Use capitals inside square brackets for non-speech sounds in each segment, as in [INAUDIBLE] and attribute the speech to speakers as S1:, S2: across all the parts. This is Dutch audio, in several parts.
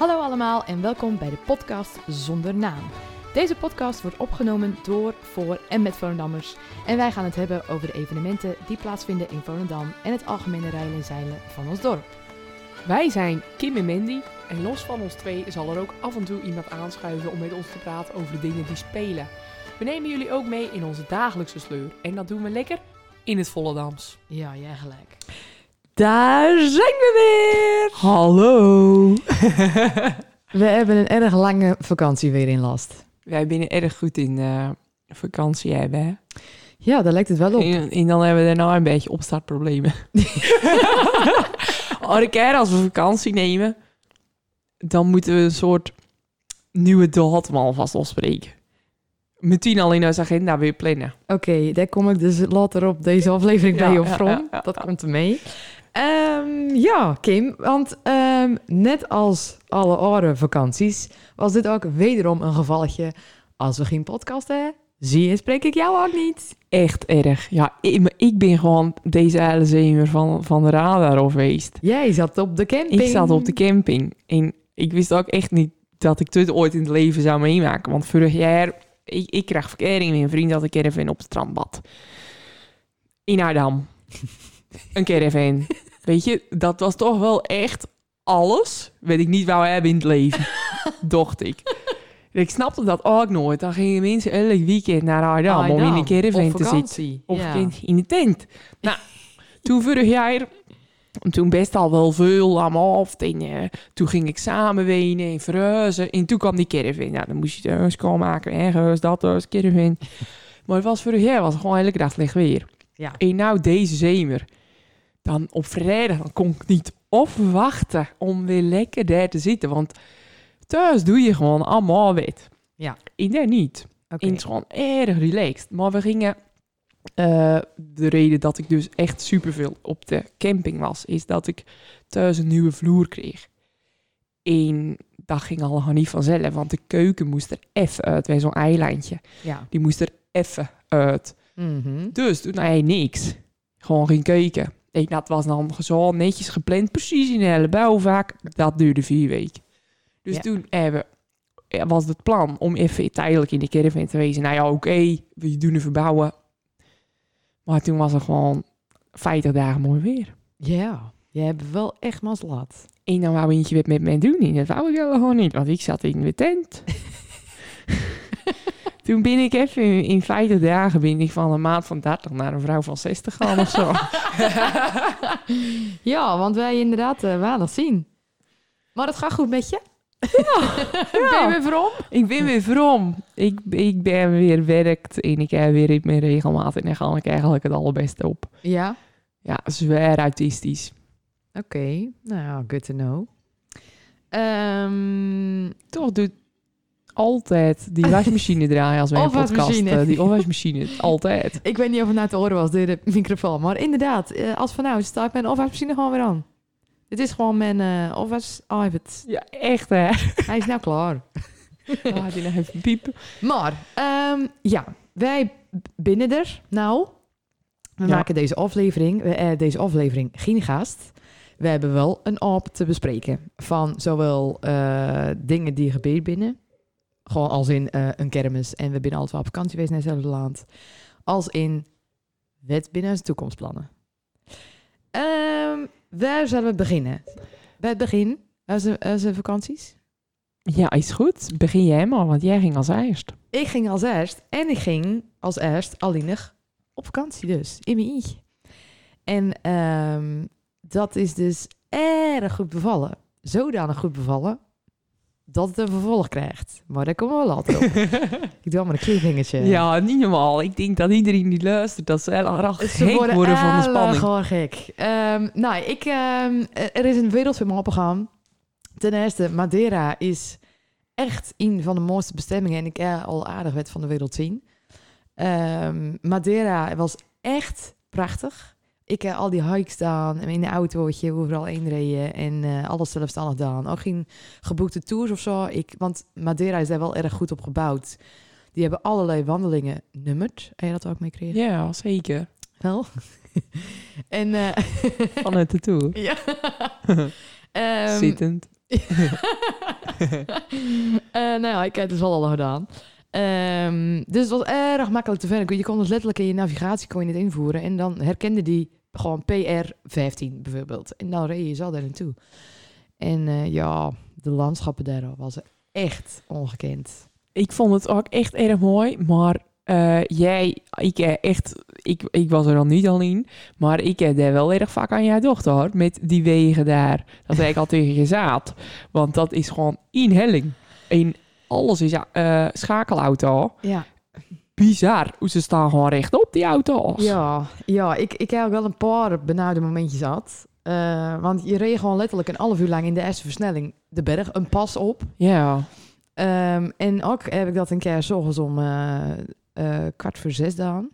S1: Hallo allemaal en welkom bij de podcast Zonder Naam. Deze podcast wordt opgenomen door, voor en met Volendammers. En wij gaan het hebben over de evenementen die plaatsvinden in Volendam en het algemene rijden en zeilen van ons dorp.
S2: Wij zijn Kim en Mandy en los van ons twee zal er ook af en toe iemand aanschuiven om met ons te praten over de dingen die spelen. We nemen jullie ook mee in onze dagelijkse sleur en dat doen we lekker in het Volendams.
S1: Ja, jij gelijk.
S3: Daar zijn we weer!
S2: Hallo! [LAUGHS]
S1: We hebben een erg lange vakantie weer in last.
S3: Wij zijn erg goed in eh, vakantie hebben, hè?
S1: Ja, daar lijkt het wel op.
S3: En, en dan hebben we daarna een beetje opstartproblemen. [LAUGHS] [LAUGHS] Elke keer als we vakantie nemen, dan moeten we een soort nieuwe datum alvast afspreken. Meteen al in onze agenda weer plannen.
S1: Oké, daar kom ik dus later op deze aflevering bij
S3: Ja,
S1: op
S3: ja,
S1: dat komt er mee. Ehm, ja, Kim, want ehm, net als alle andere vakanties was dit ook wederom een gevalletje. Als we geen podcast hebben, zie je, spreek ik jou ook niet.
S3: Echt erg. Ja, ik, ben gewoon deze hele zemer van, van de radar geweest.
S1: Jij zat op de camping.
S3: Ik zat op de camping en ik wist ook echt niet dat ik dit ooit in het leven zou meemaken. Want vorig jaar, ik, ik kreeg verkering met een vriend dat ik caravan op het strand bad. In Aardam. Een caravan. [LAUGHS] Weet je, dat was toch wel echt alles wat ik niet wou hebben in het leven. [LAUGHS] Dacht ik. Ik snapte dat ook nooit. Dan gingen mensen elk weekend naar Aardam om in een caravan te zitten. Of
S1: ja.
S3: in, de tent. Nou, [LAUGHS] toen vorig jaar, toen best al wel veel aan me af. En, eh, toen ging ik samen wenen en verhuizen. En toen kwam die caravan. Nou, dan moest je de huis schoonmaken. Ergens, dat huis, caravan. maar het was vorig jaar was het gewoon elke dag slecht weer.
S1: Ja.
S3: En nou deze zomer, dan op vrijdag, dan kon ik niet afwachten om weer lekker daar te zitten. Want thuis doe je gewoon allemaal wit.
S1: Ja.
S3: In daar niet. Het is gewoon erg relaxed. Maar we gingen... eh, de reden dat ik dus echt superveel op de camping was... is dat ik thuis een nieuwe vloer kreeg. En dat ging allemaal niet vanzelf. Want de keuken moest er even uit. Bij zo'n eilandje.
S1: Ja.
S3: Die moest er even uit.
S1: Mhm.
S3: Dus toen hij niks. Gewoon geen keuken. Dat was dan zo netjes gepland. Precies in de hele bouwvaak. Dat duurde vier weken. Dus
S1: Ja.
S3: toen hebben, was het plan om even tijdelijk in de caravan te wezen. Nou ja, oké, we doen een verbouwen. Maar toen was het gewoon 50 dagen mooi weer.
S1: Ja, je hebt wel echt maslaat.
S3: En dan wou eentje met mij doen. En dat wou ik wel gewoon niet, want ik zat in de tent. [LAUGHS] toen ben ik even in, in 50 dagen ben ik van een maat van 30 naar een vrouw van 60 gaan of zo. [LAUGHS]
S1: Ja, want wij inderdaad uh, weinig zien. Maar het gaat goed met je? [LAUGHS] ben je weer verom?
S3: Ik ben weer vrom. Ik, ik ben weer werkt en ik heb weer mijn regelmaat en daar ga ik eigenlijk het allerbeste op.
S1: Ja.
S3: Ja, zwaar autistisch.
S1: Oké, nou ja, good to know. Ehm,
S3: Toch doet altijd die [LAUGHS] wasmachine draaien als wij een podcast... Eh, die afwasmachine, [LAUGHS] altijd.
S1: ik weet niet of het nou te horen was door de microfoon. Maar inderdaad, eh, als van nou staat mijn afwasmachine gewoon weer aan. Dit is gewoon mijn afwas iPad.
S3: Ja, echt hè. [LAUGHS]
S1: Hij is nou klaar.
S3: Laat die even piepen.
S1: Maar, ehm, ja, wij binnen er nou. We
S3: Ja.
S1: maken deze aflevering, deze aflevering geen gast. We hebben wel een app te bespreken van zowel dingen die gebeuren binnen, gewoon als in eh, een kermis en we binnen altijd wel op vakantie geweest naar hetzelfde land, als in wet binnen onze toekomstplannen. Ehm, waar zullen we beginnen? Bij het begin, onze, onze vakanties.
S3: Ja, is goed. Begin jij maar, want jij ging als eerst.
S1: Ik ging als eerst en ik ging als eerst alleenig op vakantie dus, in mijn. En ehm, dat is dus erg goed bevallen. Zodanig goed bevallen dat het een vervolg krijgt. Maar daar komen we later op. [LAUGHS] ik doe allemaal een cliffhangertje.
S3: Ja, niet normaal. Ik denk dat iedereen die luistert, dat ze heel erg
S1: Ze
S3: gek worden, van de spanning.
S1: gewoon gek. Ehm, nou, ik, ehm, er is een wereldfilm opgegaan. Ten eerste, Madeira is echt een van de mooiste bestemmingen. En ik heb al aardig wat van de wereld zien. Ehm, Madeira was echt prachtig. Ik heb al die hikes gedaan en in een autootje overal heen reden en eh, alles zelfstandig gedaan. Ook geen geboekte tours of zo. Ik, want Madeira is daar wel erg goed op gebouwd. Die hebben allerlei wandelingen nummerd. Heb je dat ook meegekregen?
S3: Ja, zeker.
S1: Wel. [LAUGHS] en eh [LAUGHS]
S3: Vanuit de tour.
S1: ja. [LAUGHS] Ehm,
S3: Zittend.
S1: Eh, nou ja, ik heb het dus wel al gedaan. Ehm, dus het was erg makkelijk te vinden. Je kon dus letterlijk in je navigatie kon je het invoeren. En dan herkende die gewoon PR15 bijvoorbeeld. En dan reed je zo daar naartoe. En eh, ja, de landschappen daar was echt ongekend.
S3: Ik vond het ook echt erg mooi, maar eh, jij, ik eh, echt, ik, ik was er dan niet al in, maar ik heb daar wel erg vaak aan jouw dochter hoor, met die wegen daar. Dat heb ik al [LAUGHS] tegen je zaad, want dat is gewoon in helling. En alles is eh schakelauto.
S1: Ja,
S3: Bizar, hoe ze staan gewoon recht op die auto's.
S1: ja, ja ik, ik heb ook wel een paar benauwde momentjes gehad. Eh, want je reed gewoon letterlijk een half uur lang in de eerste versnelling de berg, een pas op.
S3: Ja.
S1: Ehm, en ook heb ik dat een keer 's ochtends om eh, eh, kwart voor zes gedaan.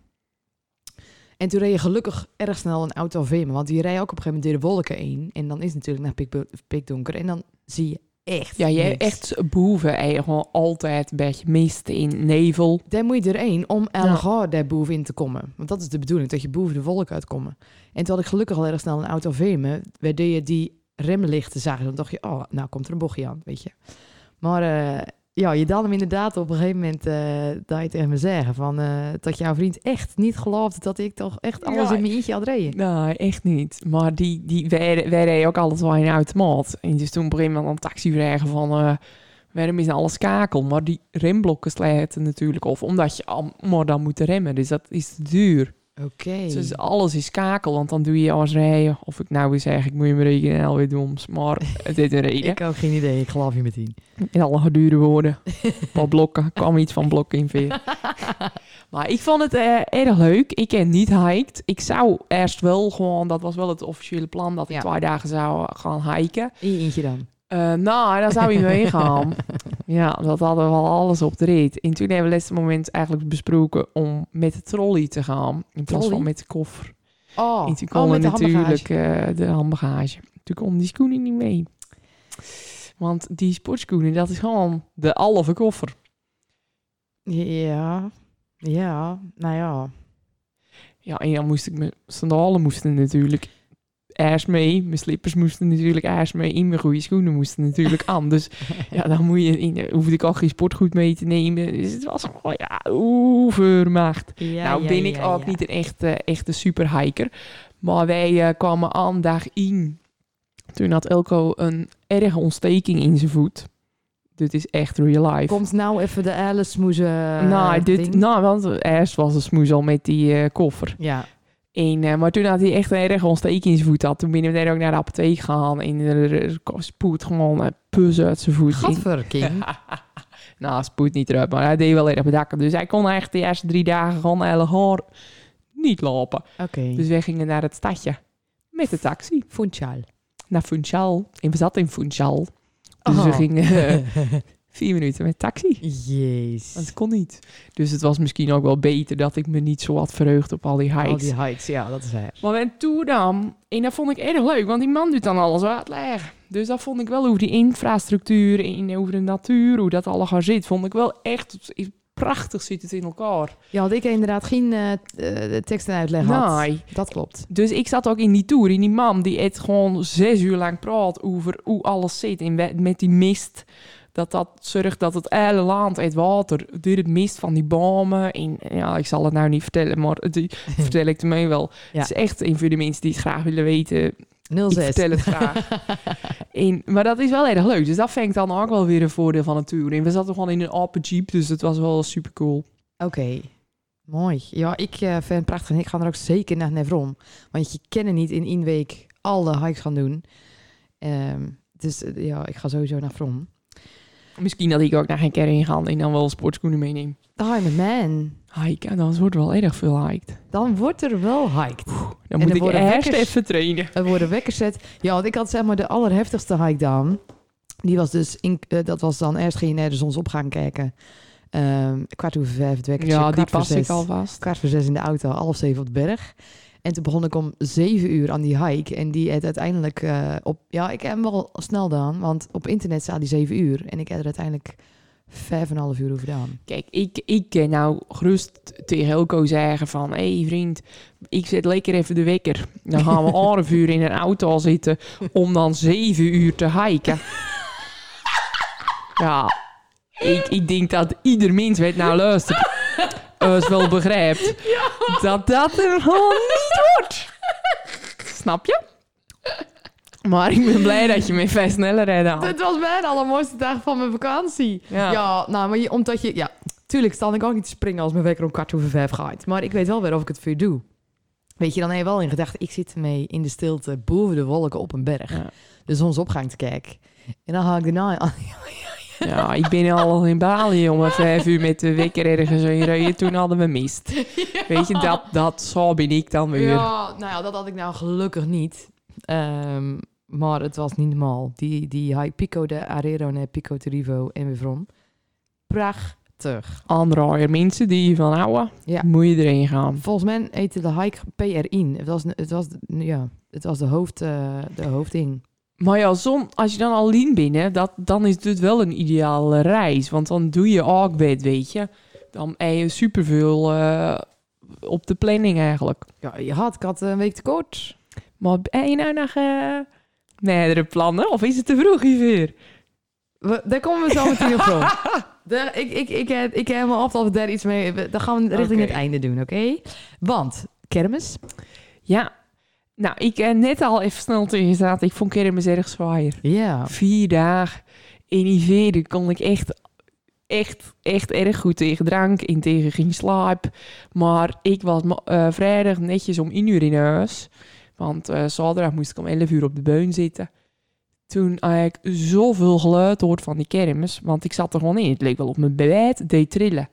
S1: En toen reed je gelukkig erg snel een auto over me. Want die rijdt ook op een gegeven moment door de wolken heen. En dan is het natuurlijk naar pik, pikdonker. En dan zie je echt
S3: Ja, jij
S1: niks.
S3: echt boven en je gewoon altijd een beetje mist in nevel.
S1: Daar moet je erheen om elgaar daar bovenin te komen. Want dat is de bedoeling, dat je boven de wolken uitkomt. En toen had ik gelukkig al erg snel een auto over me. Waardoor je die remlichten zag. Dan dacht je, oh, nou komt er een bochtje aan, weet je. Maar eh, ja, je dan hem inderdaad op een gegeven moment eh dat je tegen me zeggen van eh, dat jouw vriend echt niet geloofde dat ik toch echt alles
S3: Ja.
S1: in mijn eentje had reden.
S3: Nee, echt niet. Maar die, die, wij, wij reden ook altijd wel in een automaat. En dus toen op een taxi vragen van... eh, waarom is alles kakel? Maar die remblokken sluiten natuurlijk of Omdat je al maar dan moet remmen. Dus dat is duur.
S1: Oké.
S3: Dus alles is kakel. Want dan doe je als rijden... Of ik nou weer zeg, ik moet je me rekenen en alweer doms. Maar [LAUGHS] het is een reden.
S1: Ik heb geen idee, ik geloof je meteen.
S3: In alle dure woorden. Wat [LAUGHS] blokken. kwam iets van blokken in veer. [LAUGHS] Maar ik vond het eh, erg leuk. Ik heb niet hiked. Ik zou eerst wel gewoon, dat was wel het officiële plan, dat ik
S1: Ja.
S3: twee dagen zou gaan hiken.
S1: In je eentje dan.
S3: Eh, nou, daar zou je mee gaan. Ja, dat hadden we al alles op de rit. En toen hebben we laatste moment eigenlijk besproken om met de trolley te gaan. In plaats van met de koffer.
S1: Oh,
S3: en toen
S1: oh met de
S3: natuurlijk eh, de handbagage. Toen konden die schoenen niet mee. Want die sportschoenen, dat is gewoon de halve koffer.
S1: Ja, ja, nou ja.
S3: Ja, en dan moest ik mijn sandalen moesten natuurlijk eerst mee. Mijn slippers moesten natuurlijk eerst mee. In mijn goede schoenen moesten natuurlijk [LAUGHS] aan. Dus ja, dan moet je in, hoefde ik al geen sportgoed mee te nemen. Dus het was gewoon, ja, overmacht.
S1: ja
S3: nou
S1: ja,
S3: ben ik
S1: ja,
S3: ook niet een echte, echte superhiker. Maar wij eh, kwamen aan dag in. Toen had Elko een erge ontsteking in zijn voet. Dit is echt real life.
S1: Komt nou even de Alice smoezen
S3: nou, dit,
S1: ding?
S3: nou, want eerst was een smoes al met die eh, koffer.
S1: Ja,
S3: En, eh, maar toen had hij echt een erg ontsteking in zijn voet had. Toen ben ik daar ook naar de apotheek gegaan. En er, er spoed gewoon een pus uit zijn voet. in.
S1: gadver, King. [LAUGHS]
S3: nou, spoed niet eruit, maar hij deed wel erg bedakken. Dus hij kon echt de eerste drie dagen gewoon helemaal niet lopen.
S1: Oké,
S3: Dus wij gingen naar het stadje met de taxi.
S1: Funchal.
S3: Naar Funchal. En we zaten in Funchal. Dus we
S1: Oh.
S3: gingen eh, [LAUGHS] [LAUGHS] vier minuten met taxi.
S1: Jezus.
S3: Dat kon niet. Dus het was misschien ook wel beter dat ik me niet zo had verheugd op al die hikes.
S1: Al die hikes, ja, dat is waar.
S3: Maar we toen dan, en dat vond ik erg leuk, want die man doet dan alles uitleggen. Dus dat vond ik wel over die infrastructuur en over de natuur, hoe dat allemaal zit, vond ik wel echt prachtig zit het in elkaar.
S1: Ja, want ik inderdaad geen eh, tekst en uitleg had.
S3: Nee.
S1: Dat klopt.
S3: Dus ik zat ook in die tour, in die man die het gewoon zes uur lang praat over hoe alles zit. En we- met die mist, dat dat zorgt dat het hele land, het water, door het mist van die bomen. En ja, ik zal het nou niet vertellen, maar die [LAUGHS] vertel ik ermee wel.
S1: Ja.
S3: Het is echt een voor de mensen die het graag willen weten.
S1: 06.
S3: Ik vertel het graag. [LAUGHS] En, maar dat is wel erg leuk. Dus dat vind ik dan ook wel weer een voordeel van een tour. En we zaten gewoon in een open jeep, dus het was wel super cool.
S1: Oké, mooi. Ja, ik eh, vind het prachtig en ik ga er ook zeker naar Nevron. Want je kan niet in één week alle hikes gaan doen. Ehm, dus eh, ja, ik ga sowieso naar Vrom.
S3: Misschien dat ik ook naar geen keer in ga en dan wel sportschoenen meeneem.
S1: I'm a man.
S3: Hiken, dan wordt er wel erg veel hiked.
S1: Dan wordt er wel hiked.
S3: Dan
S1: En
S3: moet ik eerst
S1: wekkers-
S3: even trainen.
S1: Er worden wekkers zet. Ja, want ik had zeg maar de allerheftigste hike dan. Die was dus, in, eh, dat was dan eerst ging je naar de zonsopgang kijken. Ehm kwart over vijf het wekkertje.
S3: Ja, die pas ik alvast.
S1: kwart voor zes in de auto, half zeven op de berg. En toen begon ik om zeven uur aan die hike. En die had uiteindelijk eh, op... Ja, ik heb hem wel snel gedaan. Want op internet staat die zeven uur. En ik heb er uiteindelijk vijf en een half uur over gedaan.
S3: Kijk, ik, ik kan nou gerust tegen Elko zeggen van... Hé hey vriend, ik zet lekker even de wekker. Dan gaan we [LAUGHS] een half uur in een auto zitten om dan zeven uur te hiken. [LAUGHS] Ja, ik, ik denk dat ieder mens weet nou luistert. Ons wel begrijpt [LAUGHS] dat dat er gewoon niet wordt. Snap je? Maar ik ben blij dat je me veel sneller rijdt aan.
S1: Dit was mijn allermooiste dag van mijn vakantie.
S3: Ja.
S1: Ja, nou, maar je, omdat je... Ja, tuurlijk sta ik ook niet te springen als mijn wekker om kwart over vijf gaat. Maar ik weet wel weer of ik het voor je doe. Weet je, dan heb je wel in gedachten... Ik zit mee in de stilte boven de wolken op een berg.
S3: Ja.
S1: De zonsopgang te kijken. En dan ga ik daarna... [LAUGHS]
S3: Ja, ik ben al in Bali om vijf uur met de wekker ergens in rijden. Toen hadden we mist. [LAUGHS] Weet je, dat, dat zo ben ik dan weer.
S1: Ja, nou ja, dat had ik nou gelukkig niet. Ehm, maar het was niet normaal. Die, die high Pico de Arero naar Pico de Rivo en weer. Prachtig.
S3: Andere mensen die hiervan houden,
S1: Ja.
S3: moet je erin gaan.
S1: Volgens mij heette de hike PR-in. Het was, het was, ja, het was de, hoofd, eh, de hoofdding.
S3: Maar ja, zon, als je dan al lean binnen, dat, dan is dit wel een ideale reis. Want dan doe je ook bed, weet je. Dan heb je superveel eh op de planning eigenlijk.
S1: Ja, je had, ik had een week te kort.
S3: Maar heb je nou nog meerdere plannen? Of is het te vroeg hiervoor?
S1: We, daar komen we zo meteen op [LAUGHS] ik, ik, ik, heb- ik heb me af dat we daar iets mee... Dan gaan we richting het einde doen, oké? Want, kermis.
S3: Ja. Nou, ik heb net al even snel tegen gezegd, ik vond kermis erg zwaar.
S1: Ja.
S3: Vier dagen in die veren kon ik echt, echt, echt erg goed tegen drank en tegen geen slaap. Maar ik was eh, vrijdag netjes om 1 uur in huis. Want eh zaterdag moest ik om 11 uur op de beun zitten. Toen had ik zoveel geluid gehoord van die kermis. Want ik zat er gewoon in. Het leek wel op mijn bed, deed trillen.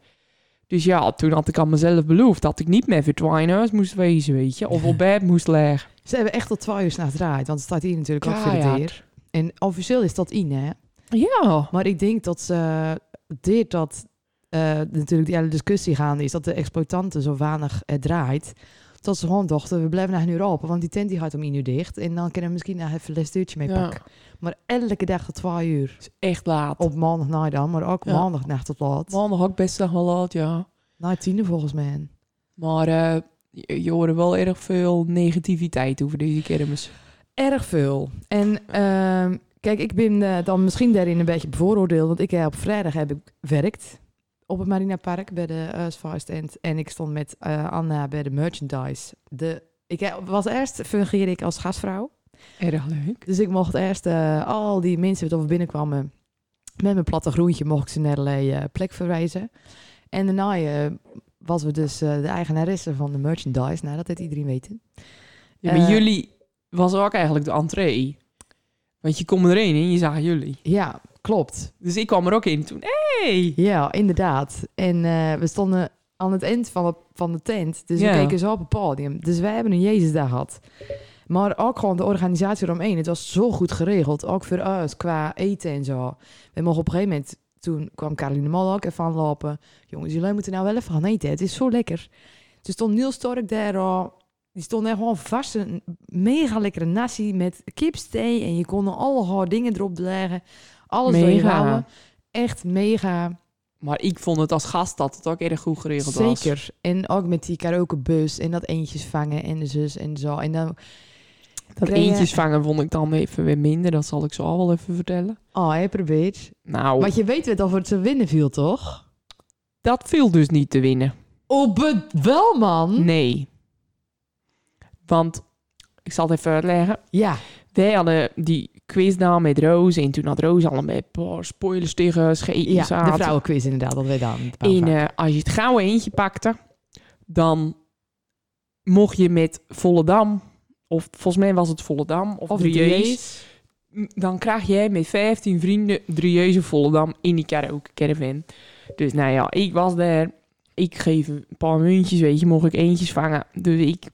S3: Dus ja, toen had ik aan mezelf beloofd dat ik niet meer in huis moest wezen, weet je. Of op [LAUGHS] bed moest leggen.
S1: Ze hebben echt tot twee uur s'nachts draait. Want het staat hier natuurlijk ook voor de
S3: Keihard.
S1: deur. En officieel is dat in, hè?
S3: Ja.
S1: Maar ik denk dat ze dit dat eh, natuurlijk die hele discussie gaande is dat de exploitanten zo weinig eh, draait. Dat ze gewoon dachten, we blijven nog een uur open, want die tent die gaat om één uur dicht. En dan kunnen we misschien nog even een lestuurtje mee
S3: Ja.
S1: pakken. Maar elke dag tot twee uur.
S3: Echt laat.
S1: Op maandag dan, maar ook
S3: Ja.
S1: maandagnacht tot laat.
S3: Maandag ook best nog wel laat, ja.
S1: Na tienen volgens mij.
S3: Maar eh, je, je hoorde wel erg veel negativiteit over deze kermis.
S1: Erg veel. En ehm, kijk, ik ben eh, dan misschien daarin een beetje bevooroordeeld. Want ik heb op vrijdag heb ik werkt op het Marina Park bij de uh, stand. En ik stond met eh, Anna bij de merchandise. De, ik was eerst fungeerde ik als gastvrouw.
S3: Erg leuk.
S1: Dus ik mocht eerst eh, al die mensen die over binnenkwamen... met mijn platte groentje mocht ik ze naar allerlei eh, plek verwijzen. En daarna eh, was we dus eh, de eigenaresse van de merchandise. Nou, dat iedereen weten.
S3: Ja, maar
S1: Eh,
S3: jullie was ook eigenlijk de entree. Want je komt erin en je zag jullie.
S1: Ja, klopt.
S3: Dus ik kwam er ook in toen. Hey!
S1: Ja, inderdaad. En eh, we stonden aan het eind van de, van de tent. Dus
S3: Ja.
S1: we keken zo op het podium. Dus wij hebben een Jezusdag gehad. Maar ook gewoon de organisatie eromheen. Het was zo goed geregeld. Ook voor ons, qua eten en zo. We mogen op een gegeven moment... Toen kwam Caroline ook even aanlopen. Jongens, jullie moeten nou wel even gaan eten. Het is zo lekker. Toen stond Niels Stork daar al. Die stond er gewoon vast een mega lekkere nasi met kipstee. En je kon allerlei dingen erop leggen. Alles
S3: Mega.
S1: Echt mega.
S3: Maar ik vond het als gast dat het ook erg goed geregeld was.
S1: Zeker. En ook met die karaokebus en dat eentjes vangen en de zus en zo. En dan,
S3: Dat
S1: je-
S3: eentjes vangen vond ik dan even weer minder. Dat zal ik zo al wel even vertellen.
S1: oh, hij probeert.
S3: Nou,
S1: Want je weet wel of het ze winnen viel, toch?
S3: dat viel dus niet te winnen.
S1: Oh, wel man.
S3: Nee. Want, ik zal het even uitleggen.
S1: Ja.
S3: Wij hadden die quiz gedaan met Roos. En toen had Roos al een paar spoilers tegen scheten.
S1: Ja, de vrouwenquiz inderdaad, dat weet dan.
S3: En eh, als je het gouden eentje pakte, dan mocht je met Volendam, of volgens mij was het Volendam, of,
S1: of
S3: Drieërs, dan krijg jij met 15 vrienden Drieërs of Volendam in die karaoke caravan. Dus nou ja, ik was daar. Ik geef een paar muntjes, weet je, mocht ik eentjes vangen. Dus ik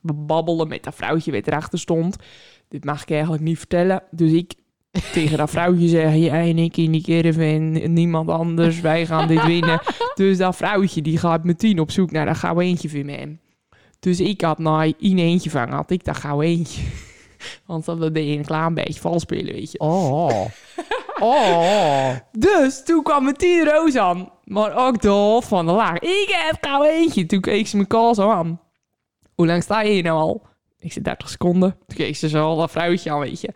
S3: babbelde met dat vrouwtje wat erachter stond. Dit mag ik eigenlijk niet vertellen. Dus ik [LAUGHS] tegen dat vrouwtje zeggen, jij en ik in die caravan, niemand anders, wij gaan dit winnen. [LAUGHS] Dus dat vrouwtje die gaat meteen op zoek naar dat gouden eentje voor me. Dus ik had na in eentje vangen, had ik dat gouden eentje. [LAUGHS] Want dan ben je een klein beetje vals spelen, weet je.
S1: Oh. [LAUGHS] oh.
S3: Dus toen kwam mijn tien roos aan. Maar ook de hoofd van de laag. Ik heb gauw eentje. Toen keek ze me kool zo aan. Hoe lang sta je hier nou al? Ik zei 30 seconden. Toen keek ze zo al dat vrouwtje aan, weet je.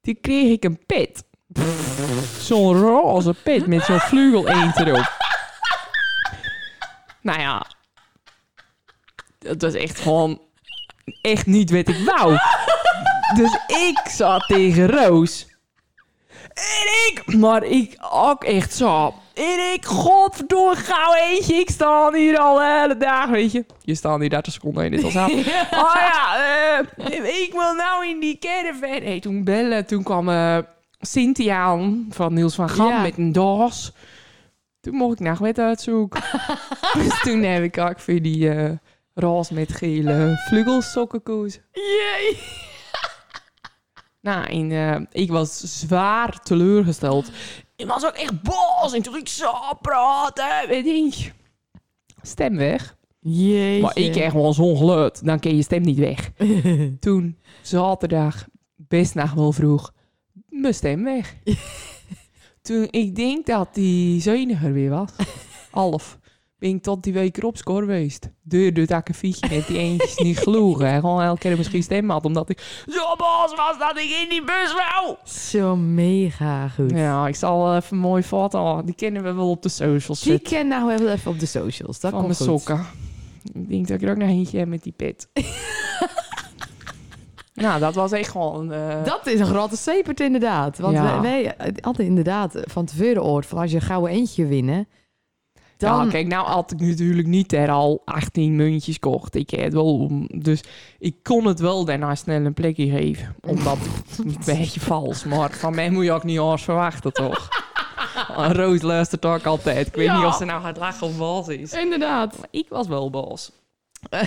S3: Toen kreeg ik een pit. Zo'n roze pet met zo'n vleugel eend erop. [LAUGHS] Nou ja, dat was echt gewoon echt niet wat ik wou. Dus ik zat tegen Roos. En ik, maar ik ook echt zo. En ik, godverdomme, gauw eentje. Ik sta hier al de hele dag, weet je. Je staat hier 30 seconden in dit al aan. [LAUGHS] Oh ja, eh, ik wil nou in die caravan. Hey, toen bellen, toen kwam Cynthia aan van Niels van Gam
S1: Ja.
S3: met een doos. Toen mocht ik wat uitzoeken. [LAUGHS] dus toen heb ik ook voor die eh roze met gele vleugelsokken gekozen.
S1: Jee. [LAUGHS]
S3: Nou, en, eh, ik was zwaar teleurgesteld. Ik was ook echt boos. En toen ik zo praten, weet ik. Stem weg.
S1: Jeetje.
S3: Maar ik kreeg gewoon zo'n geluid. Dan ken je stem niet weg. [LAUGHS] Toen, zaterdag, best nog wel vroeg, mijn stem weg. [LAUGHS] Toen, ik denk dat die zuiniger weer was. Half. Ik tot die week erop score geweest. Deur door het akkefietje met die eentjes niet gelogen. hè. Gewoon elke keer misschien stem had, omdat ik zo boos was dat ik in die bus wou.
S1: Zo mega goed.
S3: Ja, ik zal even een mooie foto. Die kennen we wel op de socials
S1: Die
S3: zetten.
S1: ken nou wel even op de socials. Dat
S3: van mijn
S1: komt goed.
S3: sokken. Ik denk dat ik er ook nog eentje heb met die pet. [LAUGHS] nou, dat was echt gewoon... eh,
S1: Dat is een grote sepert inderdaad. Want
S3: Ja.
S1: wij, wij hadden inderdaad van tevoren oord van als je een gouden eentje winnen, dan...
S3: Ja, kijk, nou had ik natuurlijk niet er al 18 muntjes kocht. Ik het wel dus ik kon het wel daarna snel een plekje geven. Omdat het [LAUGHS] een beetje vals, maar van mij moet je ook niet alles verwachten, toch? [LAUGHS] Roos luistert ook altijd. Ik weet
S1: Ja.
S3: niet of ze nou gaat lachen of boos is.
S1: Inderdaad.
S3: Maar ik was wel boos. [LAUGHS]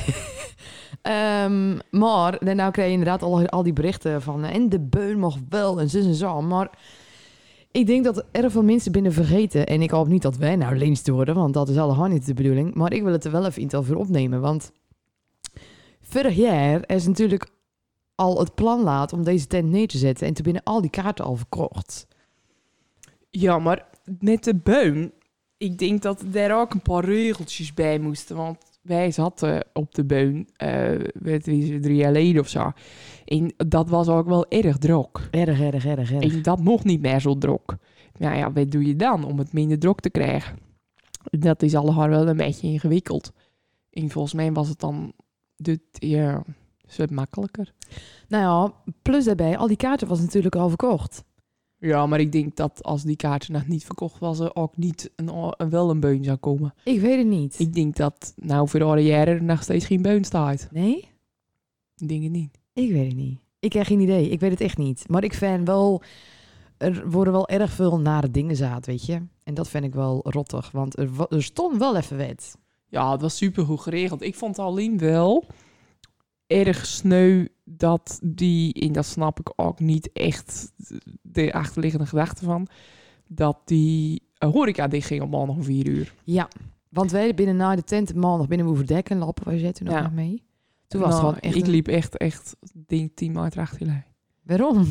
S1: Ehm, maar nou krijg je inderdaad al, al die berichten van... en de beun mag wel en zus en zo. Maar ik denk dat erg veel mensen binnen vergeten... en ik hoop niet dat wij nou links worden... want dat is allemaal niet de bedoeling. Maar ik wil het er wel even iets over opnemen. Want vorig jaar is natuurlijk al het plan laat... om deze tent neer te zetten... en toen binnen al die kaarten al verkocht.
S3: Ja, maar met de beun, ik denk dat er ook een paar regeltjes bij moesten. Want wij zaten op de beun, eh weet drie jaar geleden of zo. En dat was ook wel erg drok.
S1: Erg, erg, erg, erg.
S3: En dat mocht niet meer zo drok. Nou ja, wat doe je dan om het minder drok te krijgen? Dat is allemaal wel een beetje ingewikkeld. En volgens mij was het dan dit, ja, is het makkelijker.
S1: Nou ja, plus daarbij, al die kaarten was natuurlijk al verkocht.
S3: Ja, maar ik denk dat als die kaarten nog niet verkocht was, er ook niet een, een, wel een beun zou komen.
S1: Ik weet het niet.
S3: Ik denk dat nou voor de jaren er nog steeds geen beun staat.
S1: Nee?
S3: Ik denk het niet.
S1: Ik weet het niet. Ik heb geen idee. Ik weet het echt niet. Maar ik vind wel... Er worden wel erg veel nare dingen zaad, weet je. En dat vind ik wel rottig. Want er, er stond wel even wet.
S3: Ja, het was super goed geregeld. Ik vond alleen wel erg sneu dat die, en dat snap ik ook niet echt de achterliggende gedachte van, dat die horeca dicht ging op maandag om vier uur.
S1: Ja. Want wij binnen na de tent maandag binnen Oeverdek en Lappen, waar jij toen ook
S3: Ja.
S1: nog mee? Toen was het
S3: Nou,
S1: gewoon echt...
S3: Ik liep echt, echt, denk tien meter achter jullie.
S1: Waarom?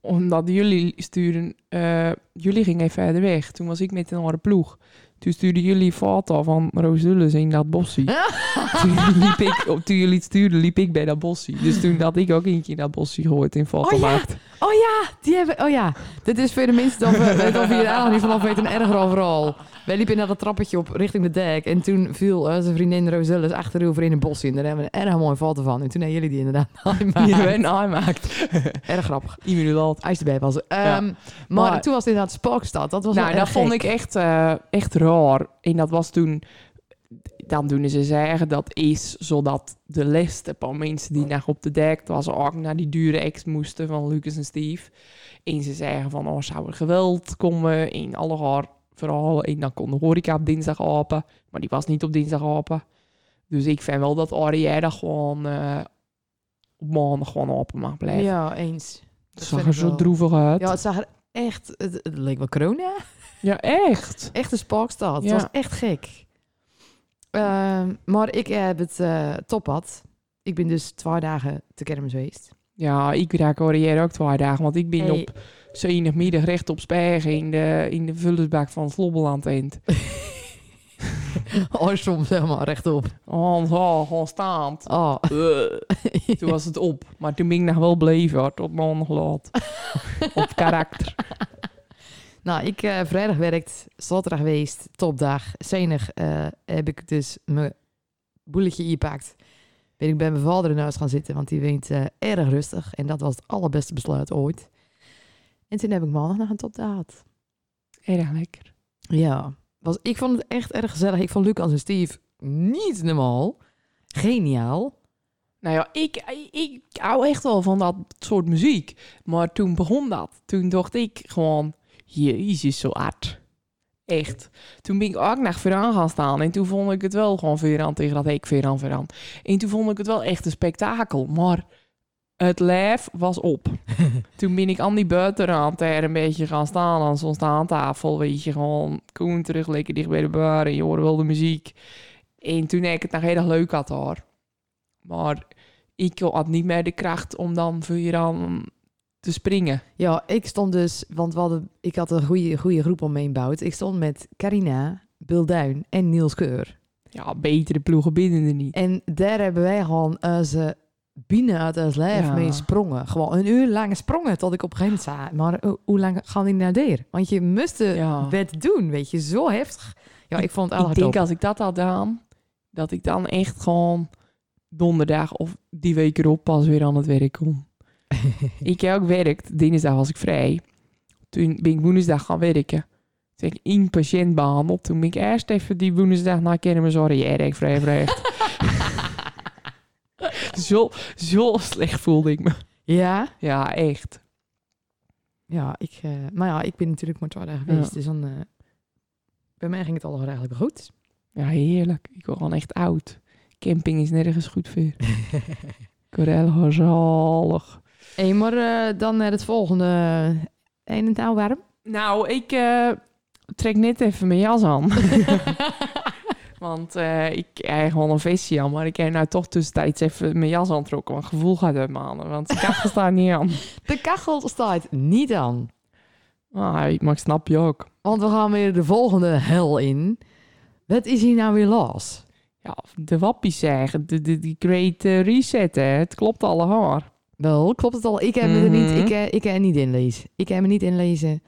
S3: Omdat jullie sturen, eh, jullie gingen verder weg. Toen was ik met een andere ploeg. Toen stuurden jullie foto van Roosdulles in dat bossie. [LAUGHS] toen, liep ik, op- toen jullie het stuurden, liep ik bij dat bossie. Dus toen had ik ook eentje in dat bossie gehoord in foto
S1: Oh ja.
S3: Maakt.
S1: Oh ja, die hebben... Oh ja, dit is voor de we het over hier eigenlijk niet vanaf weten. Een erger overal. Wij liepen naar dat trappetje op richting de dek. En toen viel eh, zijn vriendin Roselles achterover in een bos in. Daar hebben we een erg mooie foto van. En toen hebben jullie die inderdaad [LAUGHS]
S3: hebben aangemaakt. [LAUGHS]
S1: Erg grappig.
S3: Minuten later.
S1: Ijs erbij was. Ehm,
S3: Ja.
S1: maar,
S3: Maar-
S1: toen was het inderdaad Spookstad. Dat was
S3: Nou, dat vond ik echt, eh, echt raar. En dat was toen... Dan doen ze zeggen dat is zodat de laatste paar mensen die nog op de dek was ook naar die dure ex moesten van Lucas en Steve. En ze zeggen van, oh, zou er geweld komen in alle haar verhalen. En dan kon de horeca op dinsdag open. Maar die was niet op dinsdag open. Dus ik vind wel dat Ariëra gewoon eh, op maandag gewoon open mag blijven.
S1: Ja, eens.
S3: het
S1: dat
S3: zag er zo
S1: wel.
S3: droevig uit.
S1: Ja, het zag er echt... Het, het leek wel corona.
S3: Ja, echt.
S1: Echt een Spookstad.
S3: Ja.
S1: Het was echt gek. Ehm, maar ik heb het eh toppad. Ik ben dus twee dagen te kermis geweest.
S3: Ja, ik raak Ariëra ook twee dagen. Want ik ben
S1: Hey.
S3: op zaterdagmiddag recht op Spijgen in de, in de vullersbak van Slobbeland eind. [LAUGHS]
S1: Oh, soms helemaal rechtop.
S3: Oh, zo, gewoon staand.
S1: Oh.
S3: Toen was het op. Maar toen ben ik nog wel bleven hoor, tot maandag laat. [LAUGHS] Op karakter.
S1: Nou, ik eh, vrijdag werkt, zaterdag geweest, topdag. Zenig eh, heb ik dus mijn boeletje ingepakt. Ben ik bij mijn vader in huis gaan zitten, want die weent eh, erg rustig. En dat was het allerbeste besluit ooit. En toen heb ik maandag nog een topdag gehad.
S3: Erg lekker.
S1: Ja, was, ik vond het echt erg gezellig. Ik vond Lucas en Steve niet normaal. Geniaal.
S3: Nou ja, ik, ik hou echt wel van dat soort muziek. Maar toen begon dat. Toen dacht ik gewoon, jezus, zo hard. Echt. Toen ben ik ook naar vooraan gaan staan. En toen vond ik het wel gewoon vooraan tegen dat ik vooraan vooraan. En toen vond ik het wel echt een spektakel. Maar het lijf was op. [LAUGHS] toen ben ik aan die buitenrand daar een beetje gaan staan. Aan zo'n staantafel, weet je. Gewoon koen terug, lekker dicht bij de bar. En je hoorde wel de muziek. En toen heb ik het nog heel erg leuk had hoor. Maar ik had niet meer de kracht om dan vooraan te springen.
S1: Ja, ik stond dus, want we hadden, ik had een goede, goede groep om me heen gebouwd. Ik stond met Carina, Bill Duin en Niels Keur.
S3: Ja, betere ploegen binnen er niet.
S1: En daar hebben wij gewoon onze binnen uit ons lijf
S3: Ja.
S1: mee sprongen. Gewoon een uur lang sprongen tot ik op een gegeven moment zei, maar ho- hoe lang gaan die naar daar? Want je moest
S3: Ja.
S1: het doen, weet je, zo heftig. Ja, ik vond het
S3: Ik denk als ik dat had gedaan, dat ik dan echt gewoon donderdag of die week erop pas weer aan het werk kom. [LAUGHS] ik heb ook gewerkt, dinsdag was ik vrij. Toen ben ik woensdag gaan werken. Toen heb ik één patiënt behandeld. Toen ben ik eerst even die woensdag naar kermis sorry, ja, ik vrij recht. [LAUGHS] zo, zo slecht voelde ik me.
S1: Ja?
S3: Ja, echt.
S1: Ja, ik, eh, maar ja, ik ben natuurlijk maar dagen geweest,
S3: Ja.
S1: dus dan... eh, bij mij ging het al eigenlijk goed.
S3: Ja, heerlijk. Ik word gewoon echt oud. Camping is nergens goed voor. ik word heel zalig.
S1: Maar eh, dan naar het volgende. Een en touw warm.
S3: Nou, ik eh, trek net even mijn jas aan. [LAUGHS] Want eh, ik heb gewoon een vestje aan, maar ik heb nou toch tussentijds even mijn jas aantrokken. Want gevoel gaat uit aan, want de kachel staat niet aan. [LAUGHS]
S1: De kachel staat niet aan.
S3: Ah, maar ik snap je ook.
S1: Want we gaan weer de volgende hel in. Wat is hier nou weer los?
S3: Ja, de wappies zeggen, de, de, die great reset, hè. Het klopt allemaal.
S1: Wel, klopt het al? Ik heb me er niet,
S3: Mhm.
S1: ik, eh, ik heb er niet inlezen. Ik heb me niet inlezen.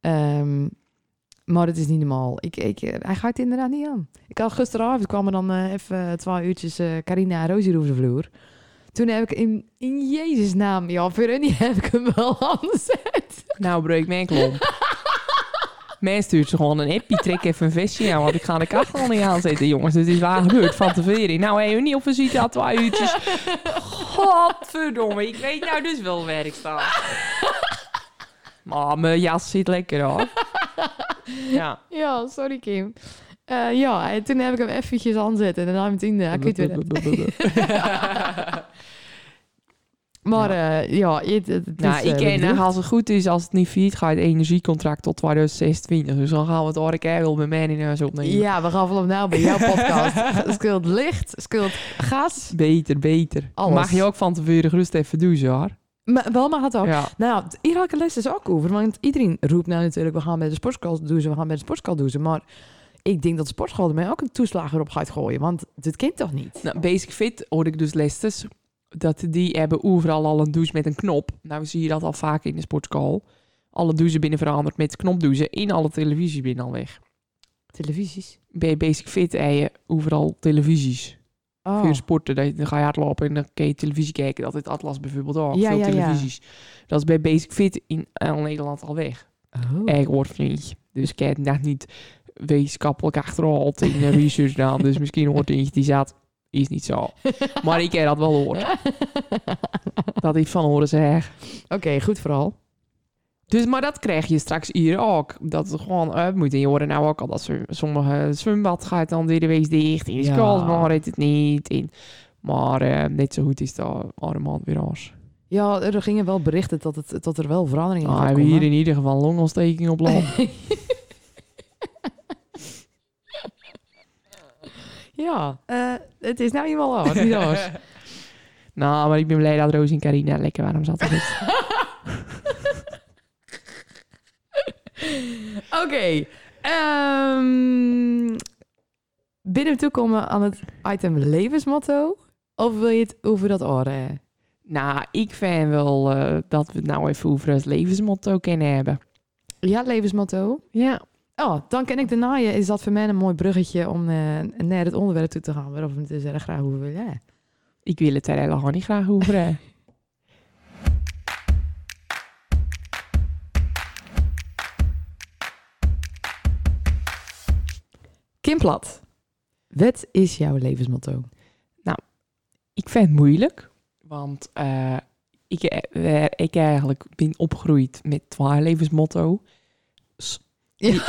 S1: Ehm, maar het is niet normaal. Ik, ik, eh, hij gaat inderdaad niet aan. Ik had gisteravond kwamen dan eh, even twee uurtjes eh Carina en Rosie over de vloer. Toen heb ik in, in Jezus naam, ja, voor hun [LAUGHS] heb ik hem wel aangezet.
S3: Nou, breek mijn klomp. Mij stuurt ze gewoon een appie, trek even een vestje aan, want ik ga de kachel niet aanzetten, jongens. Dit is waar gebeurd van tevoren. Nou, heb je niet op visite had twee uurtjes. Godverdomme, ik weet nou dus wel waar ik sta. Maar mijn jas zit lekker hoor. Ja.
S1: Ja, sorry Kim. Eh, ja, en toen heb ik hem eventjes aanzetten. En dan heb ik het in de acute weer. [LAUGHS] Maar eh, ja, het, het, het
S3: Nou,
S1: is,
S3: ik
S1: eh,
S3: ken,
S1: bedoeld.
S3: als het goed is, als het niet failliet gaat, het energiecontract tot 2026. Dus dan gaan we het Ork wel bij mij in huis opnemen.
S1: Ja, we gaan vanaf nou bij jouw [LAUGHS] podcast. Skuld licht, skuld gas.
S3: Beter, beter.
S1: Alles.
S3: Mag je ook van tevoren gerust even douchen hoor.
S1: Maar wel mag het ook.
S3: Ja.
S1: Nou, hier had ik een les dus ook over. Want iedereen roept nou natuurlijk, we gaan bij de sportschool douchen, we gaan bij de sportschool douchen. Maar ik denk dat de sportschool er mij ook een toeslag erop gaat gooien. Want dit kent toch niet?
S3: Nou, Basic Fit hoorde ik dus lestes. Dat die hebben overal al een douche met een knop. Nou zie je dat al vaak in de sportschool. Alle douchen binnen veranderd met knopdouchen. In alle televisies binnen al weg.
S1: Televisies.
S3: Bij Basic Fit je overal televisies.
S1: Oh.
S3: Voor sporten, dan dan ga je hardlopen en dan kun je televisie kijken. Dat het Atlas bijvoorbeeld ook.
S1: Ja,
S3: veel
S1: ja, ja.
S3: televisies. Dat is bij Basic Fit in heel Nederland al weg.
S1: Oh.
S3: Erg hoort niet. Dus ik heb dat niet wetenschappelijk achterhaald in de research gedaan. Dus misschien hoort eentje die zat, is niet zo. Maar ik heb dat wel gehoord. [LAUGHS] Dat ik van horen zeg.
S1: Oké, goed vooral.
S3: Dus, maar dat krijg je straks hier ook. Dat het gewoon uit moet. En je hoort nou ook al dat ze, sommige zwembad gaat dan weer de week dicht. In de
S1: Ja.
S3: school maar het niet. In, maar eh, net zo goed is dat allemaal weer anders.
S1: Ja, er gingen wel berichten dat, het, dat er wel veranderingen gaan
S3: hebben we hier in ieder geval longontsteking op land. [LAUGHS]
S1: ja, eh, het is nou eenmaal hard, niet anders. [LAUGHS]
S3: nou, maar ik ben blij dat Roos en Carina lekker warm zaten. Dus. [LAUGHS]
S1: Oké. ehm, binnen toekomen aan het item levensmotto? Of wil je het over dat oren?
S3: Nou, ik vind wel eh, dat we het nou even over het levensmotto kunnen hebben.
S1: Ja, levensmotto.
S3: Ja.
S1: Oh, dan ken ik de naaien. Is dat voor mij een mooi bruggetje om eh, naar het onderwerp toe te gaan? Waarover we het dus erg graag over willen. hebben.
S3: Ik wil het er helemaal niet graag hebben. [LAUGHS]
S1: Kim Plat, wat is jouw levensmotto?
S3: ik vind het moeilijk, want eh, ik, eh, ik eigenlijk ben opgegroeid met twee levensmotto. Die,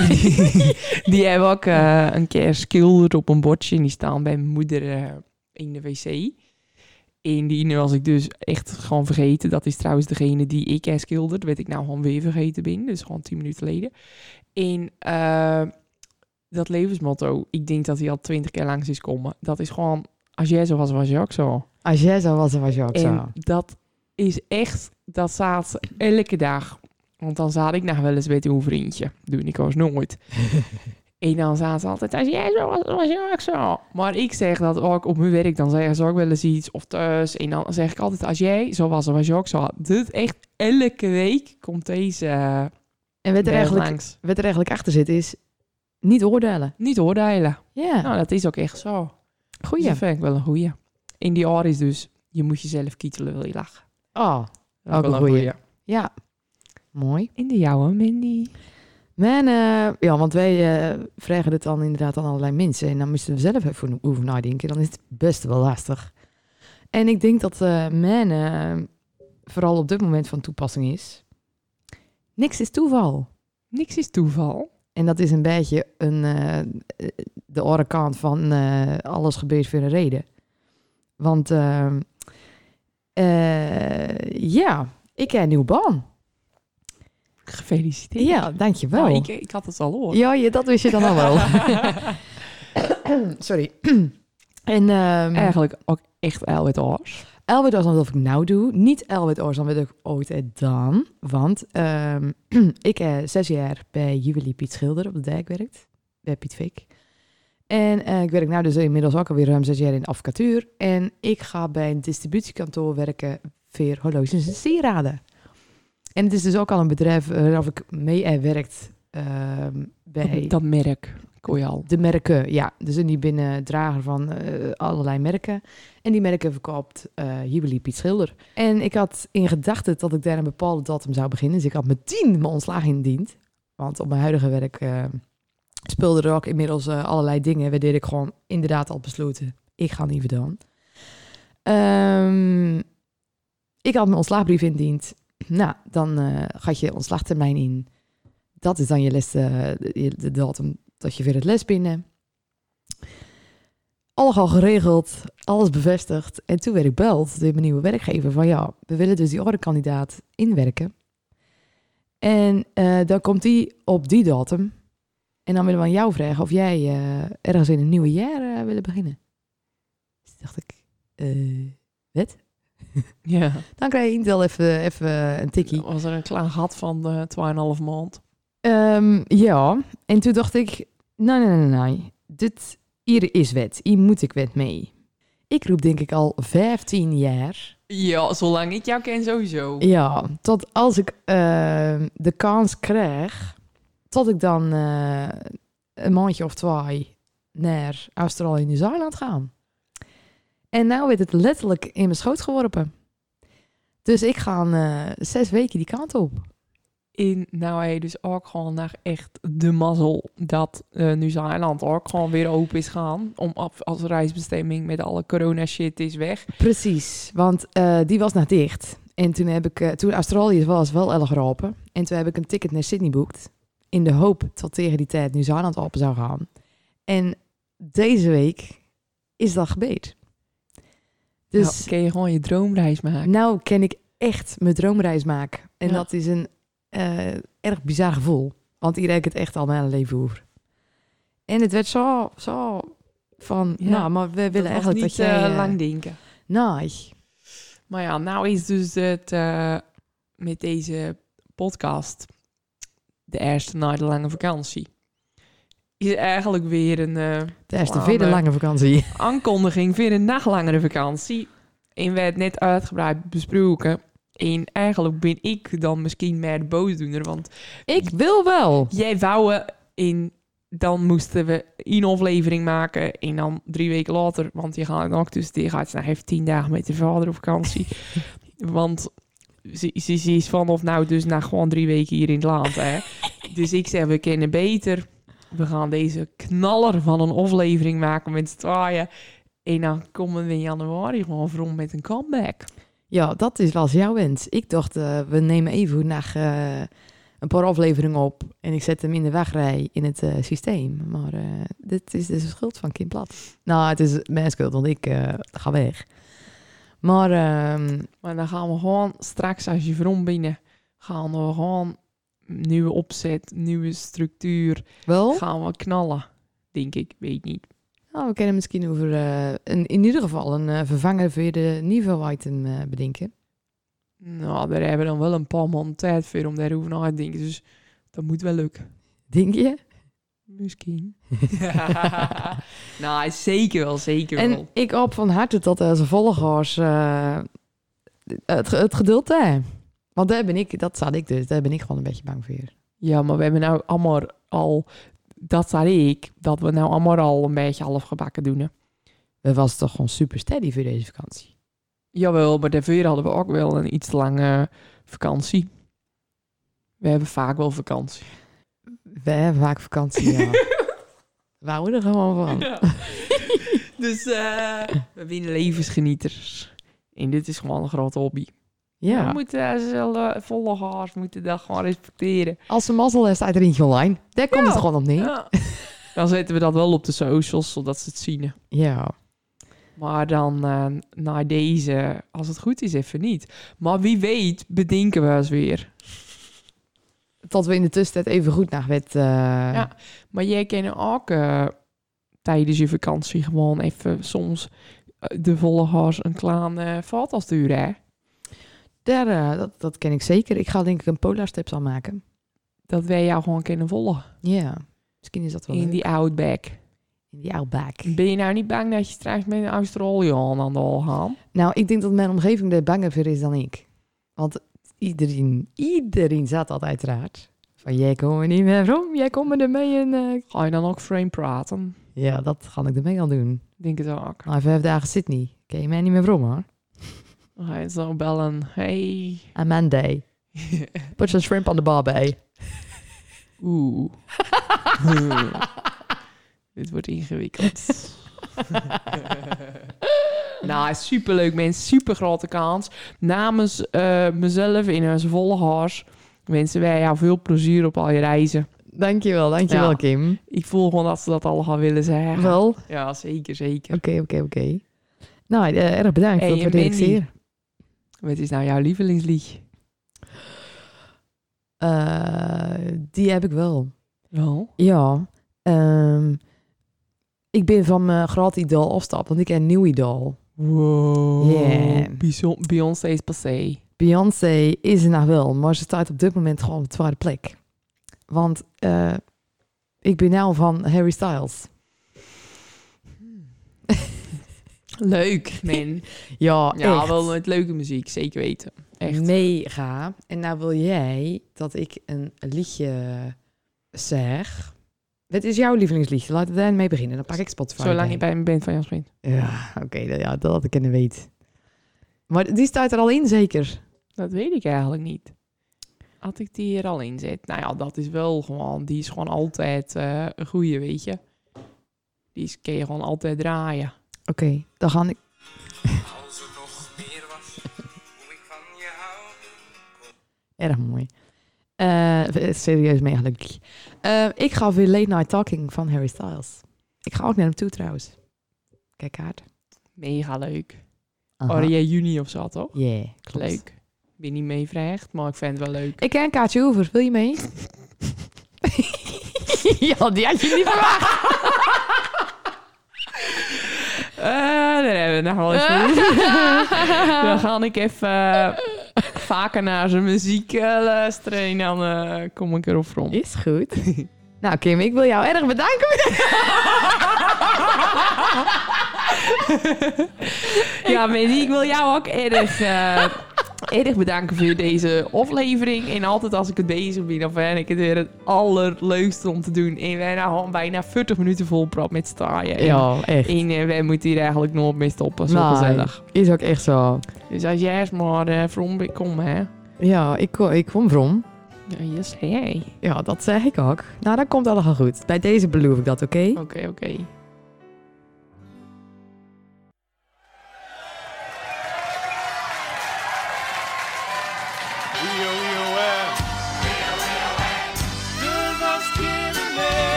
S3: [LAUGHS] die hebben ook eh, een keer schilderd op een bordje en die staan bij mijn moeder eh, in de wc. En die nu was ik dus echt gewoon vergeten. Dat is trouwens degene die ik heb schilderd. Weet ik nou gewoon weer vergeten ben. Dus gewoon tien minuten geleden. En eh, dat levensmotto, ik denk dat hij al twintig keer langs is komen. Dat is gewoon, als jij zo was, was je ook zo.
S1: Als jij zo was, was je ook zo.
S3: Dat is echt, dat staat elke dag. Want dan zat ik nog wel eens met een vriendje. Doe ik als nooit. [LAUGHS] en dan zaten ze altijd, als jij zo was, was je ook zo. Maar ik zeg dat ook op mijn werk, dan zeggen ze ook wel eens iets. Of thuis. En dan zeg ik altijd, als jij zo was, was je ook zo. Dit echt elke week komt deze uh,
S1: en wat er, eigenlijk,
S3: langs.
S1: wat er eigenlijk achter zit is niet oordelen.
S3: Niet oordelen.
S1: Ja,
S3: Nou, dat is ook echt zo.
S1: goeie.
S3: Dat vind ik wel een goeie. In die oor is dus, je moet jezelf kietelen, wil je lachen.
S1: Oh,
S3: Dat
S1: Ook
S3: wel
S1: een goeie. ja. Mooi.
S3: In de jouwe, Mindy.
S1: Men, eh, ja, want wij eh, vragen dit dan inderdaad aan allerlei mensen. En dan moesten we zelf even over nadenken. Dan is het best wel lastig. En ik denk dat men eh, vooral op dit moment van toepassing is. Niks is toeval.
S3: Niks is toeval.
S1: En dat is een beetje een, de kant van alles gebeurt voor een reden. Want ja, ik heb een nieuwe baan.
S3: Gefeliciteerd.
S1: Ja, dankjewel.
S3: Nou, ik, ik had het al hoor.
S1: Ja, ja, dat wist je dan al wel. [LAUGHS] Sorry. [CLEARS THROAT] en ehm
S3: Eigenlijk ook echt Elwit Oors.
S1: Elwit Oors dan wat ik nou doe. Niet Elwit Oors dan wat ik ooit heb gedaan. Want ehm, [CLEARS THROAT] ik heb zes jaar bij Juwelier Piet Schilder op de dijk gewerkt. Bij Piet Fik. En eh, ik werk nu dus inmiddels ook alweer ruim zes jaar in de advocatuur. En ik ga bij een distributiekantoor werken voor horloges en sieraden. En het is dus ook al een bedrijf waarop ik mee werkt ehm, bij
S3: Dat merk, je al.
S1: de merken. Ja, dus en die binnen drager van eh, allerlei merken. En die merken verkoopt eh Jubilee Piet Schilder. En ik had in gedachten dat ik daar een bepaalde datum zou beginnen. Dus ik had meteen mijn ontslag indiend. Want op mijn huidige werk eh, speelde er ook inmiddels allerlei dingen. Waardoor ik gewoon inderdaad al besloten, ik ga niet verdoen. Ehm ik had mijn ontslagbrief indiend. Nou, dan eh, gaat je ontslagtermijn in. Dat is dan je les, eh, de, datum dat je weer het les binnen. Alles al geregeld, alles bevestigd. En toen werd ik beld door mijn nieuwe werkgever van ja, we willen dus die andere kandidaat inwerken. En eh, dan komt die op die datum. En dan willen we aan jou vragen of jij ergens in een nieuwe jaar willen beginnen. Dus dacht ik, eh, wat? [LAUGHS]
S3: Ja.
S1: Dan krijg je Intel even, even een tikkie.
S3: Was er een klein gat van uh, 2,5 maand.
S1: Ehm, ja, en toen dacht ik, nee, nee, nee, nee. Dit, hier is wet. Hier moet ik wet mee. Ik roep denk ik al 15 jaar.
S3: Ja, zolang ik jou ken sowieso.
S1: Ja, tot als ik ehm, de kans krijg, tot ik dan eh, een maandje of twee naar Australië en Nieuw-Zeeland ga. En nou werd het letterlijk in mijn schoot geworpen. Dus ik ga eh, zes weken die kant op.
S3: In, nou hij dus ook gewoon naar echt de mazzel dat uh, Nieuw-Zeeland ook gewoon weer open is gaan. Om af, als reisbestemming met alle corona shit is weg.
S1: Precies, want eh, die was nog dicht. En toen heb ik, uh, toen Australië was wel erg open. En toen heb ik een ticket naar Sydney boekt. In de hoop dat tegen die tijd Nieuw-Zeeland open zou gaan. En deze week is dat gebeurd. Dus
S3: nou, kun je gewoon je droomreis maken.
S1: nou ken ik echt mijn droomreis maken. En
S3: Ja.
S1: dat is een eh, erg bizar gevoel. Want hier heb ik het echt al mijn hele leven over. En het werd zo, zo van,
S3: Ja,
S1: nou, maar we willen eigenlijk
S3: niet
S1: dat jij...
S3: eh,
S1: eh,
S3: lang denken.
S1: Nee.
S3: Maar ja, nou is dus het met deze podcast de eerste na de lange vakantie. Is eigenlijk weer een eh,
S1: De eerste
S3: Lange.
S1: vierde lange vakantie.
S3: aankondiging voor een naglangere vakantie. en werd net uitgebreid besproken. En eigenlijk ben ik dan misschien meer de boosdoener. Want
S1: Ik wil wel.
S3: jij wou in... Dan moesten we een aflevering maken. En dan drie weken later... Want je gaat ook dus die gaat nou heeft tien dagen met je vader op vakantie. [LAUGHS] want ze, ze, ze is vanaf nou dus na gewoon drie weken hier in het land. Hè. [LAUGHS] dus ik zeg, we kennen beter. We gaan deze knaller van een aflevering maken met z'n tweeën. En dan komen we in januari gewoon rond met een comeback.
S1: Ja, dat is, was jouw wens. Ik dacht, eh, we nemen even naar eh, een paar afleveringen op en ik zet hem in de wachtrij in het eh, systeem. Maar dit is dus de schuld van Kim Plat. Nou, het is mijn schuld, want ik ga weg. Maar ehm,
S3: Maar dan gaan we gewoon straks als je rond binnen... gaan we gewoon nieuwe opzet, nieuwe structuur...
S1: wel,
S3: gaan we knallen. Denk ik, weet niet.
S1: nou, we kunnen misschien over eh, een, in ieder geval een eh, vervanger voor de niveau-item eh, bedenken.
S3: Nou, daar hebben we dan wel een paar maanden tijd voor om daarover na te denken. Dus dat moet wel lukken.
S1: Denk je?
S3: Misschien. [LAUGHS] nou, zeker wel, zeker wel.
S1: En ik hoop van harte dat onze volgers het, het geduld hebben. Want daar ben ik, dat zat ik dus, daar ben ik gewoon een beetje bang voor.
S3: Ja, maar we hebben nou allemaal al... Dat zei ik, dat we nou allemaal al een beetje half gebakken doen. hè.
S1: We was toch gewoon super steady voor deze vakantie.
S3: Jawel, maar daarvoor hadden we ook wel een iets lange vakantie. We hebben vaak wel vakantie.
S1: We hebben vaak vakantie, ja. [LAUGHS] we houden er gewoon van. [LAUGHS]
S3: dus eh, we winnen levensgenieters. En dit is gewoon een grote hobby. We
S1: Ja,
S3: moeten uh, zullen volgers moeten dat gewoon respecteren.
S1: als ze mazzel heeft, staat er eentje online. Daar komt
S3: Ja.
S1: het gewoon op neer.
S3: Ja. [LAUGHS] Dan zetten we dat wel op de socials, zodat ze het zien.
S1: Ja.
S3: Maar dan eh na deze, als het goed is, even niet. Maar wie weet, bedenken we eens weer.
S1: Tot we in de tussentijd even goed naar wet. eh,
S3: Ja. Maar jij kan ook eh, tijdens je vakantie gewoon even soms eh, de volgers een kleine foto sturen. Hè?
S1: Daar, eh, dat, dat ken ik zeker. Ik ga denk ik een polarsteps al maken.
S3: Dat wij jou gewoon kunnen volgen.
S1: Ja, misschien is dat wel
S3: In
S1: leuk.
S3: die outback.
S1: In die outback.
S3: Ben je nou niet bang dat je straks met een Australië aan de hal gaat?
S1: Nou, ik denk dat mijn omgeving er banger voor is dan ik. Want iedereen, iedereen zat dat uiteraard. Van, jij komt er niet meer om, jij komt er mee en... eh,
S3: Ga je dan ook frame praten?
S1: Ja, dat ga ik ermee al doen.
S3: Denk het ook.
S1: Nou, vijf dagen Sydney. Ken je mij niet meer om, hoor.
S3: Dan ga je zo bellen. Hey.
S1: A Monday. [LAUGHS] Put some shrimp on the barbie.
S3: Oeh. [LAUGHS] Dit wordt ingewikkeld. [LAUGHS] nou, superleuk mensen. Super grote kans. Namens eh, mezelf en onze volgers wensen wij jou veel plezier op al je reizen.
S1: Dankjewel, dankjewel
S3: Ja.
S1: Kim.
S3: Ik voel gewoon dat ze dat al gaan willen zeggen.
S1: Wel, oké,
S3: Ja, zeker, zeker.
S1: oké, oké. Nou, eh, erg bedankt.
S3: Hey,
S1: ik
S3: Mandy?
S1: zeer.
S3: Wat is nou jouw lievelingsliedje?
S1: Eh, die heb ik wel.
S3: Wel.
S1: Ja. ehm, ik ben van mijn grote idool afstap, want ik heb een nieuw idool.
S3: Wow.
S1: Yeah.
S3: Beyoncé is passé.
S1: Beyoncé is er nog wel, maar ze staat op dit moment gewoon op de tweede plek. Want eh, ik ben nou van Harry Styles.
S3: Leuk, man. [LAUGHS]
S1: Ja,
S3: Ja,
S1: echt.
S3: wel met leuke muziek, zeker weten. Echt.
S1: Mega. En nou wil jij dat ik een liedje zeg. Wat is jouw lievelingsliedje? Laten we daarmee beginnen. Dan pak ik Spotify.
S3: Zolang je bij me bent van Jasmin.
S1: Ja, oké. dat- ja, dat had ik kunnen weten. Maar die staat er al in, zeker?
S3: Dat weet ik eigenlijk niet. Had ik die hier al in zet? Nou ja, dat is wel gewoon... Die is gewoon altijd eh, een goeie, weet je. Die is, kun je gewoon altijd draaien.
S1: Oké, dan ga ik...
S4: Als er nog meer was, hoe ik van je hou.
S1: Erg mooi. Eh, serieus mega leuk. Eh, ik ga weer Late Night Talking van Harry Styles. Ik ga ook naar hem toe trouwens. Kijk kaart.
S3: Mega leuk.
S1: Aha.
S3: Juni of zo, toch?
S1: Yeah, klopt.
S3: Leuk. Ik ben niet meevraagd, maar ik vind het wel leuk.
S1: Ik ken een kaartje over. Wil je mee? [LAUGHS] ja, die had je niet verwacht. [LAUGHS]
S3: Eh, eens voor. [LAUGHS] [LAUGHS] Dan ga ik even eh, vaker naar zijn muziek eh, luisteren en dan eh, kom ik erop rond.
S1: Is goed. [LAUGHS] nou, Kim, ik wil jou erg bedanken.
S3: Ja, Mandy, ik wil jou ook erg, eh, erg bedanken voor deze aflevering. En altijd als ik het bezig ben, dan vind ik het weer het allerleukste om te doen. En wij nou gewoon bijna 40 minuten vol prap met staaien. En-
S1: Ja, echt.
S3: En eh, wij moeten hier eigenlijk nooit mee stoppen. Zo
S1: Nee.
S3: gezellig.
S1: Is ook echt zo.
S3: Dus als jij eens maar eh from komt, hè.
S1: Ja, ik, ko- ik kom from.
S3: Ja, yes, hey.
S1: Ja, dat zeg ik ook. Nou, dan komt allemaal goed. Bij deze beloof ik dat, oké?
S3: Oké, oké.